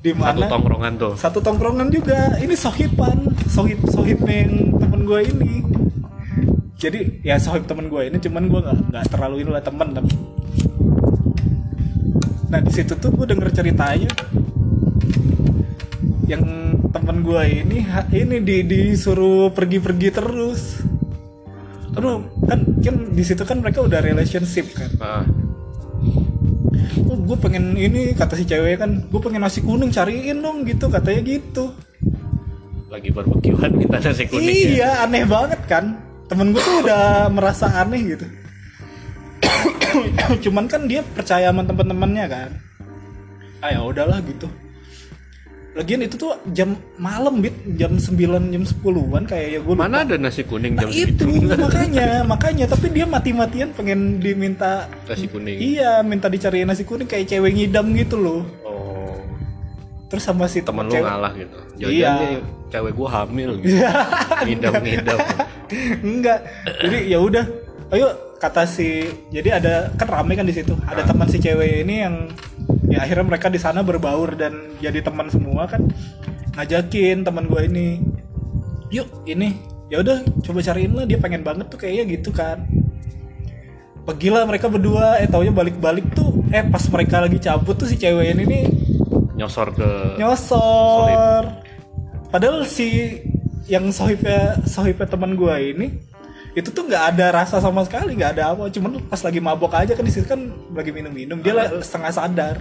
Di satu mana tongkrongan tuh. Satu tongkrongan juga. Ini sohiban sohib sohib yang temen gue ini. Jadi ya sohib temen gue ini cuman gue nggak nggak terlalu ini lah temen tapi nah di situ tuh gue denger ceritanya. Yang temen gue ini ini di disuruh pergi-pergi terus terus kan kan di situ kan mereka udah relationship kan. Ah, oh gue pengen ini kata si cewek kan gue pengen nasi kuning cariin dong gitu katanya gitu. Lagi barbekyuan minta nasi kuning ya. iya aneh banget kan. Temen gue tuh udah merasa aneh gitu. Cuman kan dia percaya sama teman-temannya kan. Ah ya udahlah gitu lagian itu tuh jam malam bit jam 9 jam 10-an kayak ya gue Mana ada nasi kuning Nah, jam itu segitu? makanya makanya tapi dia mati-matian pengen diminta Nasi kuning. iya minta dicariin nasi kuning kayak cewek ngidam gitu loh Oh, terus sama si temen lu ngalah gitu. Jangan Iya. nih cewek gua hamil gitu. Ngidam-ngidam. enggak jadi ya udah ayo kata si jadi ada kan rame kan di situ ada teman si cewek ini yang ya akhirnya mereka di sana berbaur dan jadi teman semua kan. Ngajakin teman gue ini yuk ini. Ya udah coba cariin lah dia pengen banget tuh kayaknya gitu kan. Pergilah mereka berdua eh taunya balik-balik tuh eh pas mereka lagi cabut tuh si cewek ini nih. Nyosor ke nyosor. Padahal si yang sohibnya sohibnya teman gua ini itu tuh nggak ada rasa sama sekali nggak ada apa cuman pas lagi mabok aja kan di situ kan lagi minum-minum dia lah setengah sadar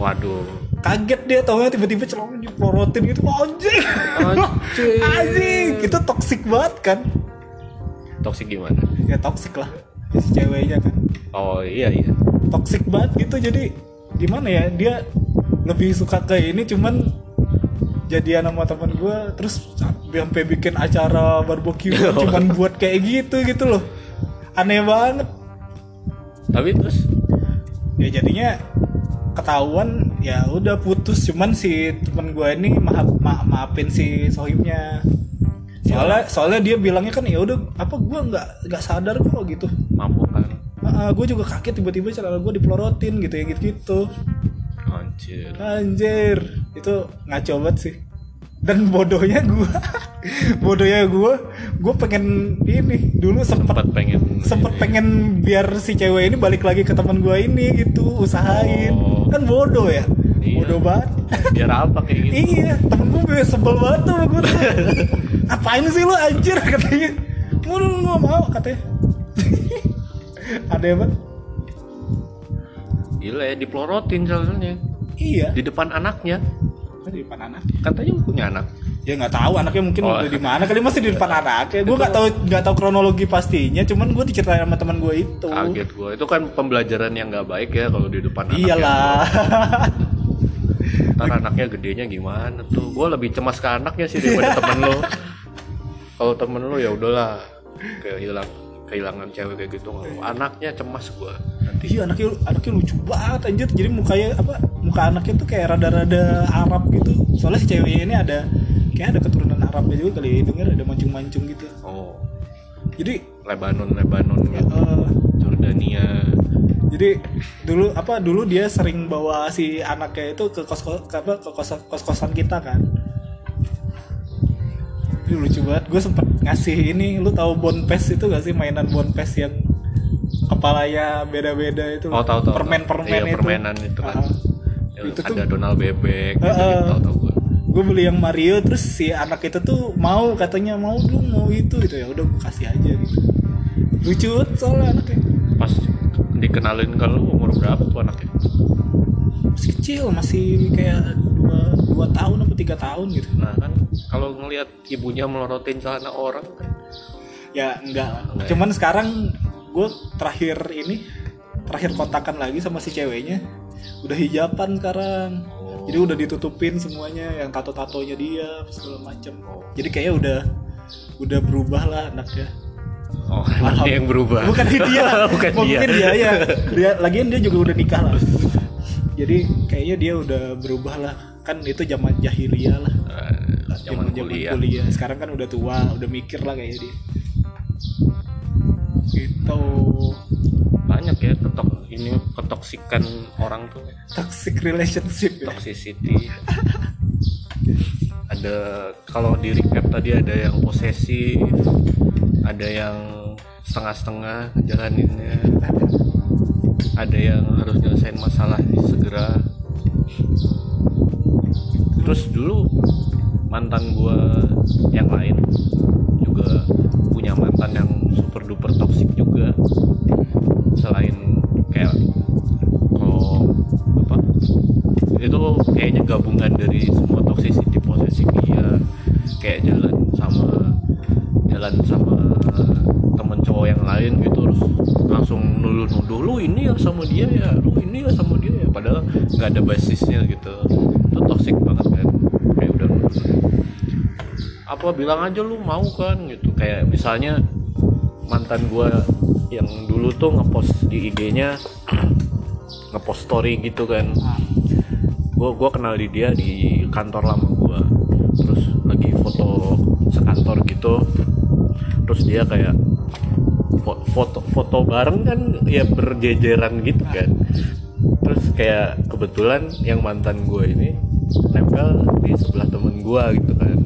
Waduh. kaget dia taunya tiba-tiba celana diporotin gitu anjing Anjing. anjing itu toksik banget kan Toksik gimana? ya toksik lah si ceweknya kan Oh iya iya. toksik banget gitu jadi gimana ya dia lebih suka ke ini cuman jadian sama teman gue terus sampai bikin acara barbeque cuman buat kayak gitu gitu loh. Aneh banget. Tapi terus? Ya jadinya ketahuan ya udah putus. Cuman si teman gue ini maaf ma- maafin si sohibnya. Soalnya soalnya dia bilangnya kan ya udah apa gue nggak nggak sadar kok gitu. Mabuk kan. gue juga kaget tiba-tiba celana gue dipelorotin gitu ya gitu gitu Anjir. Anjir, itu ngaco banget sih. Dan bodohnya gua, bodohnya gua, gua pengen ini dulu sempet Sempat pengen sempet pengen biar si cewek ini balik lagi ke teman gua ini gitu, usahain. Oh. Kan bodoh ya, Iya. bodoh banget. biar apa kayak gitu. iya, temen bener sebel banget tuh gua. tuh. Apain sih lu anjir katanya. Mau nggak mau katanya. Ada apa? Gila ya dipelorotin soalnya Iya, di depan anaknya. Kan di depan anak. Katanya punya anak. ya nggak tahu anaknya mungkin Oh. udah di mana kali masih di depan anaknya gue nggak tahu nggak tahu kronologi pastinya cuman gue diceritain sama teman gue itu Kaget gue. Itu kan pembelajaran yang nggak baik ya kalau di depan anaknya. iyalah Ntar anaknya gedenya gimana tuh? Gue lebih cemas ke anaknya sih daripada temen lo. Kalau temen lo ya udahlah kehilang kehilangan cewek kayak gitu. Kalau anaknya cemas gue. Iya anaknya anaknya lucu banget anjir. Jadi mukanya apa muka anaknya tuh kayak rada-rada Arab gitu. Soalnya si ceweknya ini ada kayak ada keturunan Arabnya juga kali denger ada mancung-mancung gitu. Oh, jadi Lebanon, Lebanon gitu. eh, Jordania. jadi dulu apa dulu dia sering bawa si anaknya itu ke kos ke apa ke kos kos kosan kita kan. Ini lucu banget. Gue sempet ngasih ini lu tahu bonpes itu gak sih mainan bonpes yang kepalanya beda-beda itu Oh, tahu tahu. permen-permen Iya, itu permenan itu kan. Yang Itu tuh- ada Donald bebek gitu, Heeh. tahu tahu gue. gue beli yang Mario terus si anak itu tuh mau katanya mau dong mau itu gitu ya udah gue kasih aja gitu lucu soalnya anaknya Pas dikenalin ke lu umur berapa tuh anaknya? masih kecil masih kayak dua, dua tahun atau tiga tahun gitu Nah kan kalau ngelihat ibunya melorotin celana orang kan ya enggak lah Enggak ya? cuman sekarang gue terakhir ini terakhir kontakan lagi sama si ceweknya. Udah hijaban sekarang. Oh. jadi udah ditutupin semuanya yang tato tatonya dia segala macem. Oh. jadi kayaknya udah udah berubah lah anaknya. Oh, anaknya yang berubah. bukan dia Bukan mungkin dia. dia ya. Dia lagian dia juga udah nikah lah. Jadi kayaknya dia udah berubah lah. Kan itu zaman jahiliyah lah. Eh, zaman Zaman-zaman kuliah. sekarang kan udah tua udah mikir lah kayaknya dia gitu Banyak ya ketok ini ketoksikan orang tuh toxic relationship ya. toxicity. ada kalau di recap tadi ada yang posesif, ada yang setengah-setengah jalaninnya, ada yang harus nyelesain masalah segera. Terus dulu mantan gua yang lain juga punya mantan yang super duper toxic juga. Selain kayak kalau apa itu kayaknya gabungan dari semua toxicity posesif dia. Kayak jalan sama jalan sama temen cowok yang lain gitu terus langsung nuduh-nuduh lu ini ya sama dia ya lu ini ya sama dia ya. Padahal nggak ada basisnya gitu. Itu toxic banget kan nuduh apa bilang aja lu mau kan gitu. Kayak misalnya mantan gua yang dulu tuh ngepost di IG-nya ngepost story gitu kan. Gua gua kenal di dia di kantor lama gua. Terus lagi foto sekantor gitu. Terus dia kayak fo- foto foto bareng kan ya berjejeran gitu kan. Terus kayak kebetulan yang mantan gue ini nempel di sebelah temen gue gitu kan.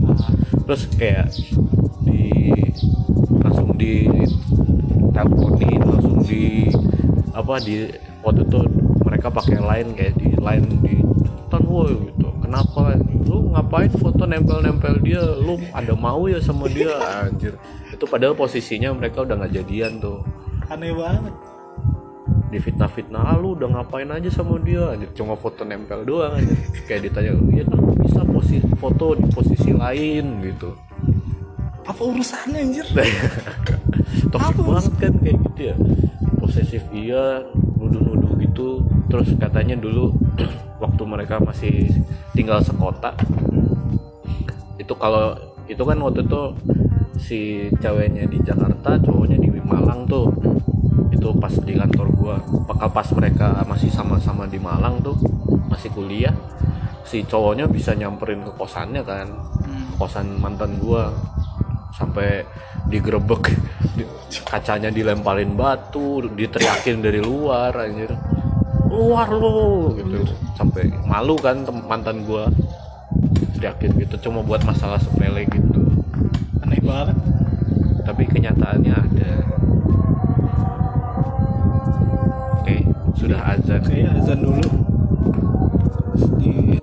Terus kayak di langsung di teleponin langsung di apa di waktu itu mereka pakai line kayak di line di tan woi gitu. Kenapa lu ngapain foto nempel-nempel dia? Lu ada mau ya sama dia? Anjir. Itu padahal posisinya mereka udah nggak jadian tuh. Aneh banget di fitnah-fitnah ah, lu udah ngapain aja sama dia? Anjir cuma foto nempel doang anjir. Kayak ditanya ya kan bisa posisi foto di posisi lain gitu. Apa urusannya anjir? Toxic Apa banget kan kayak gitu ya. Posesif iya nuduh-nuduh gitu. Terus katanya dulu waktu mereka masih tinggal sekota itu kalau itu kan waktu itu si ceweknya di Jakarta cowoknya di Malang tuh itu pas di kantor gua. Bakal pas mereka masih sama-sama di Malang tuh masih kuliah si cowoknya bisa nyamperin ke kosannya kan. Kosan mantan gua. Sampai digerebek di- kacanya dilemparin batu diteriakin dari luar anjir. Keluar lo gitu. Sampai malu kan mantan gua. Teriakin gitu cuma buat masalah sepele gitu. Aneh banget. Tapi kenyataannya ada oke sudah azan. Oke azan dulu. Di-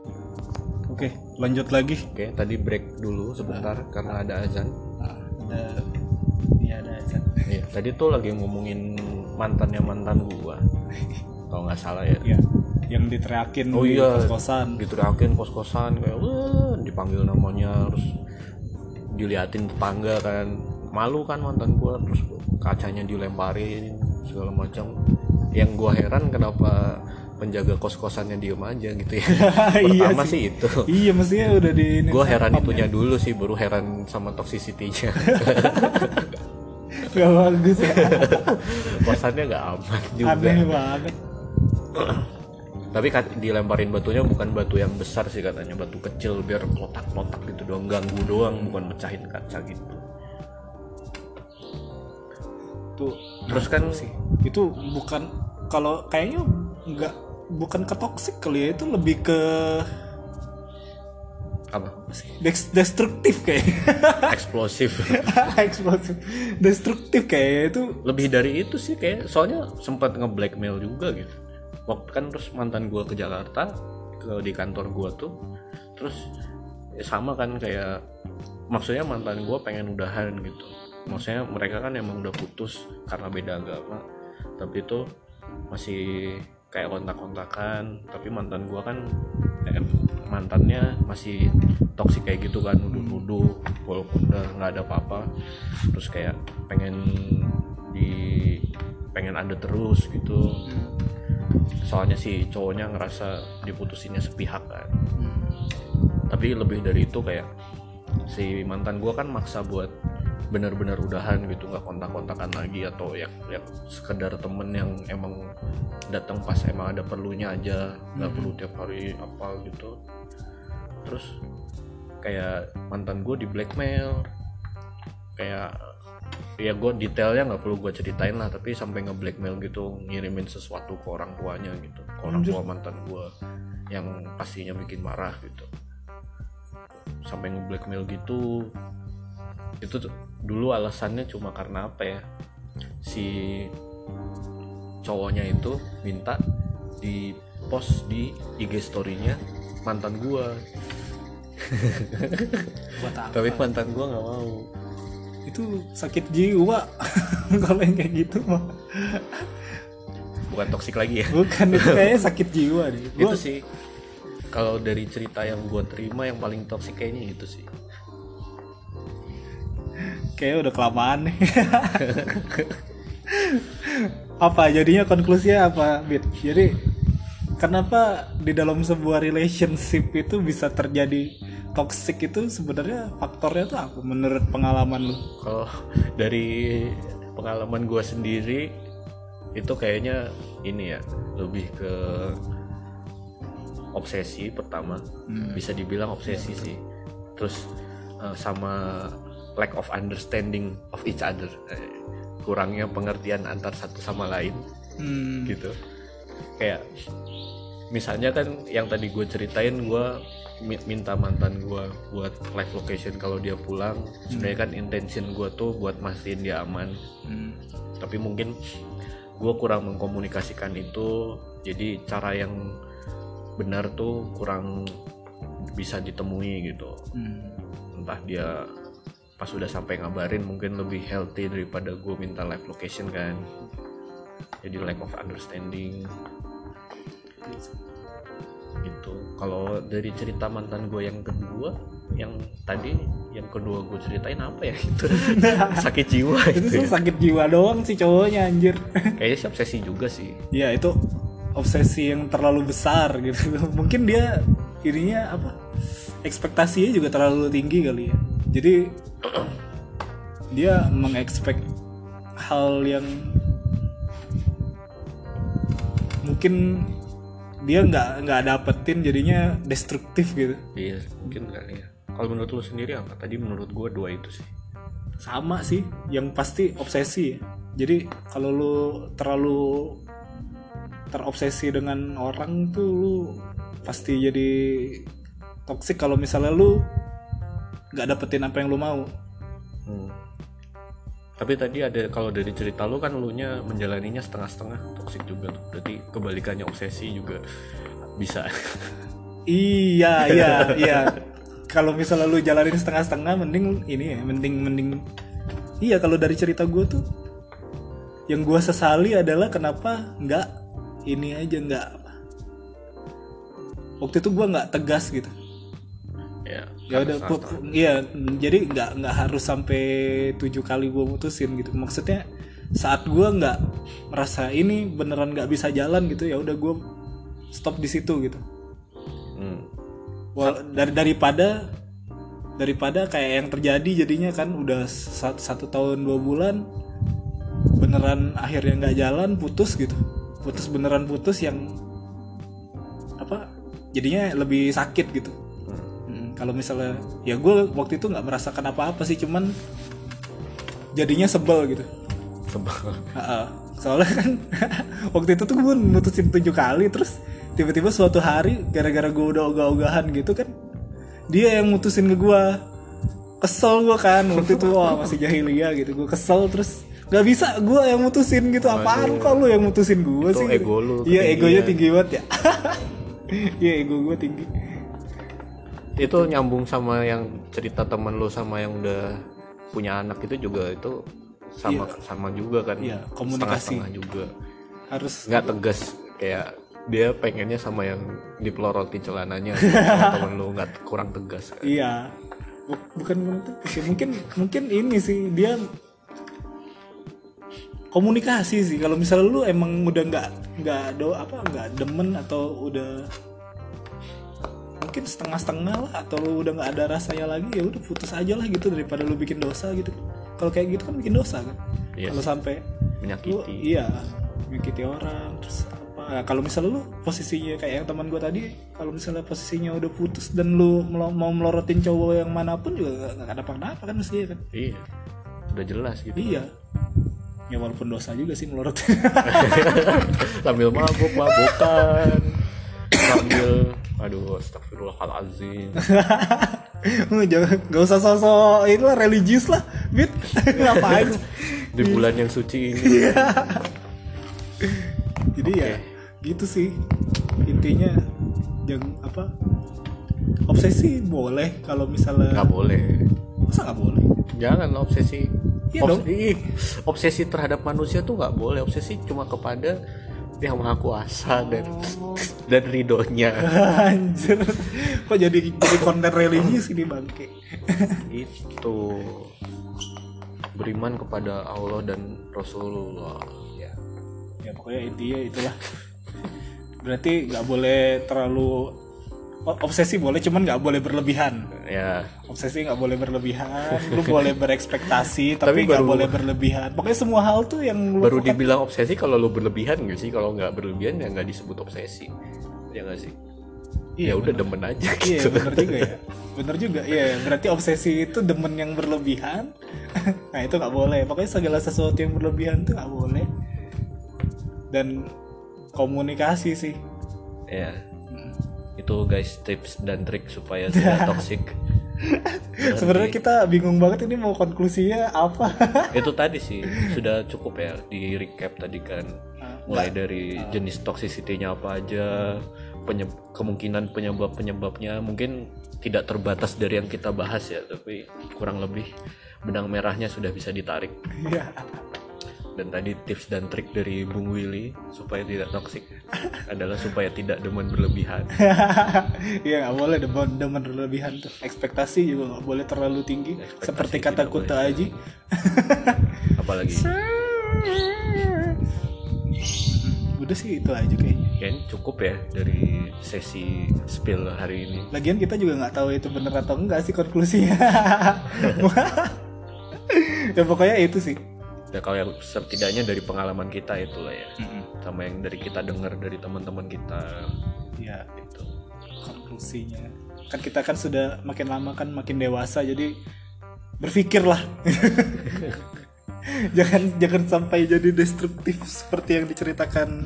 oke lanjut lagi. Oke tadi break dulu sebentar karena ada azan. Nah, ada iya ada azan. Iya, tadi tuh lagi ngomongin mantannya mantan gua. Kalau nggak salah ya. Ya yang diteriakin Oh di iya. kos-kosan. diteriakin kos-kosan kayak wah dipanggil namanya terus diliatin tetangga kan. Malu kan mantan gua terus kacanya dilemparin segala macam yang gua heran kenapa penjaga kos-kosannya diem aja gitu ya. Iya pertama sih. sih itu. Iya mestinya udah di gua heran itunya dulu sih baru heran sama toxicity-nya. Ya. Gak bagus ya. Kosannya nggak aman juga. Aneh banget. Tapi dilemparin batunya bukan batu yang besar sih katanya batu kecil biar kotak-kotak gitu doang ganggu doang bukan mecahin kaca gitu tuh terus kan itu bukan kalau kayaknya nggak bukan ke toxic kali ya itu lebih ke apa? des- destruktif kayak eksplosif. Eksplosif. Destruktif kayak itu lebih dari itu sih kayak soalnya sempat nge-blackmail juga gitu. Waktu kan terus mantan gua ke Jakarta ke di kantor gua tuh terus ya sama kan kayak maksudnya mantan gua pengen udahan gitu maksudnya mereka kan emang udah putus karena beda agama. Tapi itu masih kayak kontak-kontakan. Tapi mantan gua kan eh, mantannya masih toksik kayak gitu kan nuduh-nuduh walaupun udah nggak ada apa-apa. Terus kayak pengen di pengen ada terus gitu. Soalnya si cowoknya ngerasa diputusinnya sepihak kan. Tapi lebih dari itu kayak si mantan gua kan maksa buat benar-benar udahan gitu nggak kontak-kontakan lagi atau ya ya sekedar temen yang emang datang pas emang ada perlunya aja nggak perlu tiap hari apa gitu. Terus kayak mantan gue di blackmail kayak ya gue detailnya nggak perlu gue ceritain lah tapi sampai nge blackmail gitu ngirimin sesuatu ke orang tuanya gitu ke orang tua mantan gue yang pastinya bikin marah gitu. Sampai nge blackmail gitu itu dulu alasannya cuma karena apa ya? Si cowoknya itu minta di post di IG story-nya mantan gua. Tapi mantan gua nggak mau. Itu sakit jiwa. Kalau yang kayak gitu mah. Bukan toksik lagi ya? Bukan itu kayaknya sakit jiwa deh. Itu Gua- sih. Kalau dari cerita yang gua terima yang paling toksik kayaknya itu sih kayaknya udah kelamaan nih. Apa jadinya konklusinya apa Bit? Jadi kenapa di dalam sebuah relationship itu bisa terjadi toxic itu sebenarnya faktornya tuh apa menurut pengalaman lu? Kalau dari pengalaman gue sendiri itu kayaknya ini ya lebih ke obsesi pertama. Bisa dibilang obsesi sih. Terus eh, sama lack of understanding of each other. Eh, kurangnya pengertian antar satu sama lain. Hmm. gitu. Kayak misalnya kan yang tadi gue ceritain gue mi- minta mantan gue buat live location kalau dia pulang. Sebenarnya kan intention gue tuh buat mastiin dia aman. Hmm. tapi mungkin gue kurang mengkomunikasikan itu. Jadi cara yang benar tuh kurang bisa ditemui gitu. Hmm. entah dia pas sudah sampai ngabarin mungkin lebih healthy daripada gue minta live location kan. Jadi lack of understanding. Gitu. Kalau dari cerita mantan gue yang kedua yang tadi yang kedua gue ceritain apa ya? Itu sakit jiwa itu itu ya. sakit jiwa doang sih cowoknya anjir. Kayaknya sih obsesi juga sih. Ya itu obsesi yang terlalu besar gitu. Mungkin dia ininya apa? Ekspektasinya juga terlalu tinggi kali ya. Jadi dia mengekspek hal yang mungkin dia nggak nggak dapetin jadinya destruktif gitu. Iya mungkin kali ya kalau menurut lu sendiri apa? Tadi menurut gue dua itu sih. Sama sih yang pasti obsesi. Jadi kalau lu terlalu terobsesi dengan orang tuh lu pasti jadi toksik kalau misalnya lu nggak dapetin apa yang lu mau Hmm. Tapi tadi ada kalau dari cerita lu kan lu nya menjalaninya setengah-setengah toksik juga tuh. Berarti kebalikannya obsesi juga bisa. iya iya iya kalau misalnya lu jalanin setengah-setengah mending ini ya mending mending iya kalau dari cerita gue tuh yang gue sesali adalah kenapa nggak ini aja nggak waktu itu gue nggak tegas gitu ya. ya udah iya jadi nggak nggak harus sampai tujuh kali gue mutusin gitu maksudnya saat gue nggak merasa ini beneran nggak bisa jalan gitu ya udah gue stop di situ gitu Hmm. Wal- dari daripada daripada kayak yang terjadi jadinya kan udah sa- satu tahun dua bulan beneran akhirnya nggak jalan putus gitu putus beneran putus yang apa jadinya lebih sakit gitu kalau misalnya ya gue waktu itu nggak merasakan apa-apa sih cuman jadinya sebel gitu. Sebel. Ha-ha. soalnya kan waktu itu tuh gue mutusin tujuh kali terus tiba-tiba suatu hari gara-gara gue udah ogah-ogahan gitu kan dia yang mutusin ke gue kesel gue kan waktu itu wah masih jahiliyah gitu. Gue kesel terus nggak bisa gue yang mutusin gitu. Apaan kok lu yang mutusin gue Itu sih? ego lu iya egonya tinggi banget ya. Iya ego gue tinggi Itu nyambung sama yang cerita temen lu sama yang udah punya anak itu juga itu sama sama juga kan. Iya, komunikasi. Setengah-setengah juga. harus Nggak tegas kayak dia pengennya sama yang dipeloroti celananya temen lu nggak kurang tegas kan. Iya, Bu- bukan menutup sih. Mungkin mungkin ini sih dia komunikasi sih. Kalau misalnya lu emang udah nggak nggak do apa nggak demen atau udah mungkin setengah-setengah lah atau lu udah nggak ada rasanya lagi ya udah putus aja lah gitu daripada lu bikin dosa gitu. Kalau kayak gitu kan bikin dosa kan. Iya Kalau sampai lu menyakiti. iya menyakiti orang terus apa Nah, kalau misalnya lu posisinya kayak yang teman gue tadi kalau misalnya posisinya udah putus dan lu mau melorotin cowok yang mana pun juga nggak- nggak ada apa-apa kan mestinya kan Iya. Udah jelas gitu. iya ya walaupun dosa juga sih melorotin sambil mabuk mabukan sambil aduh astagfirullahalazim jangan nggak usah sosok inilah religius lah bit ngapain? Di bulan yang suci ini. Jadi ya gitu sih. Intinya jangan apa obsesi boleh kalau misalnya nggak boleh. Masa nggak boleh? Jangan obsesi. Iya dong. Ih, obsesi terhadap manusia tuh nggak boleh. Obsesi cuma kepada yang maha kuasa dan Oh. dan ridhonya. Anjir. Kok jadi jadi konten religius ini bangke itu beriman kepada Allah dan Rasulullah. Ya. Ya pokoknya intinya itulah. Berarti nggak boleh terlalu obsesi boleh cuman nggak boleh berlebihan. Ya. Obsesi nggak boleh berlebihan lu boleh berekspektasi Tapi nggak boleh berlebihan. Pokoknya semua hal tuh yang lu baru lakukan- dibilang obsesi kalau lu berlebihan nggak sih? Kalau nggak berlebihan ya nggak disebut obsesi. Ya nggak sih? Iya, ya udah demen aja iya gitu. bener juga ya. Bener juga. Iya berarti obsesi itu demen yang berlebihan. Nah itu nggak boleh. Pokoknya segala sesuatu yang berlebihan tuh nggak boleh. Dan komunikasi sih. Ya itu guys tips dan trik supaya tidak toxic. Sebenarnya kita bingung banget ini mau konklusinya apa. Itu tadi sih sudah cukup ya di recap tadi kan. Mulai dari jenis toxicity-nya apa aja penyeb- kemungkinan penyebab penyebabnya mungkin tidak terbatas dari yang kita bahas ya tapi kurang lebih benang merahnya sudah bisa ditarik. Iya. Dan tadi tips dan trik dari Bung Willy supaya tidak toxic adalah supaya tidak demen berlebihan. Iya nggak boleh demen demen berlebihan tuh. Ekspektasi juga nggak boleh terlalu tinggi. Ekspektasi seperti kata Kuta. Aji. Apalagi? Udah sih itu aja kayaknya. Kayaknya cukup ya dari sesi spill hari ini. Lagian kita juga nggak tahu itu bener atau enggak sih konklusinya. ya pokoknya itu sih. Ya kalau yang setidaknya dari pengalaman kita itulah ya sama yang dari kita dengar dari teman-teman kita Ya itu konklusinya. Kan kita kan sudah makin lama kan makin dewasa jadi berpikirlah. jangan jangan sampai jadi destruktif seperti yang diceritakan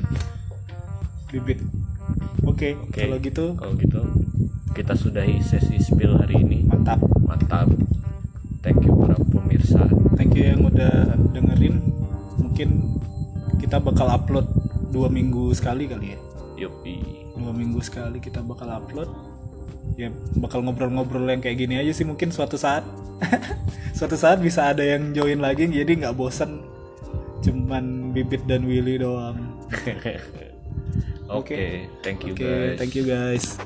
bibit. Oke, Oke. kalau gitu kalau gitu kita sudahi sesi spill hari ini mantap. mantap thank you para pemirsa. Thank you yang udah dengerin. Mungkin kita bakal upload dua minggu sekali kali ya. Yopi dua minggu sekali kita bakal upload. Ya bakal ngobrol-ngobrol yang kayak gini aja sih mungkin suatu saat. Suatu saat bisa ada yang join lagi jadi nggak bosan cuman bibit dan Willy doang. Oke thank you Oke, guys. thank you guys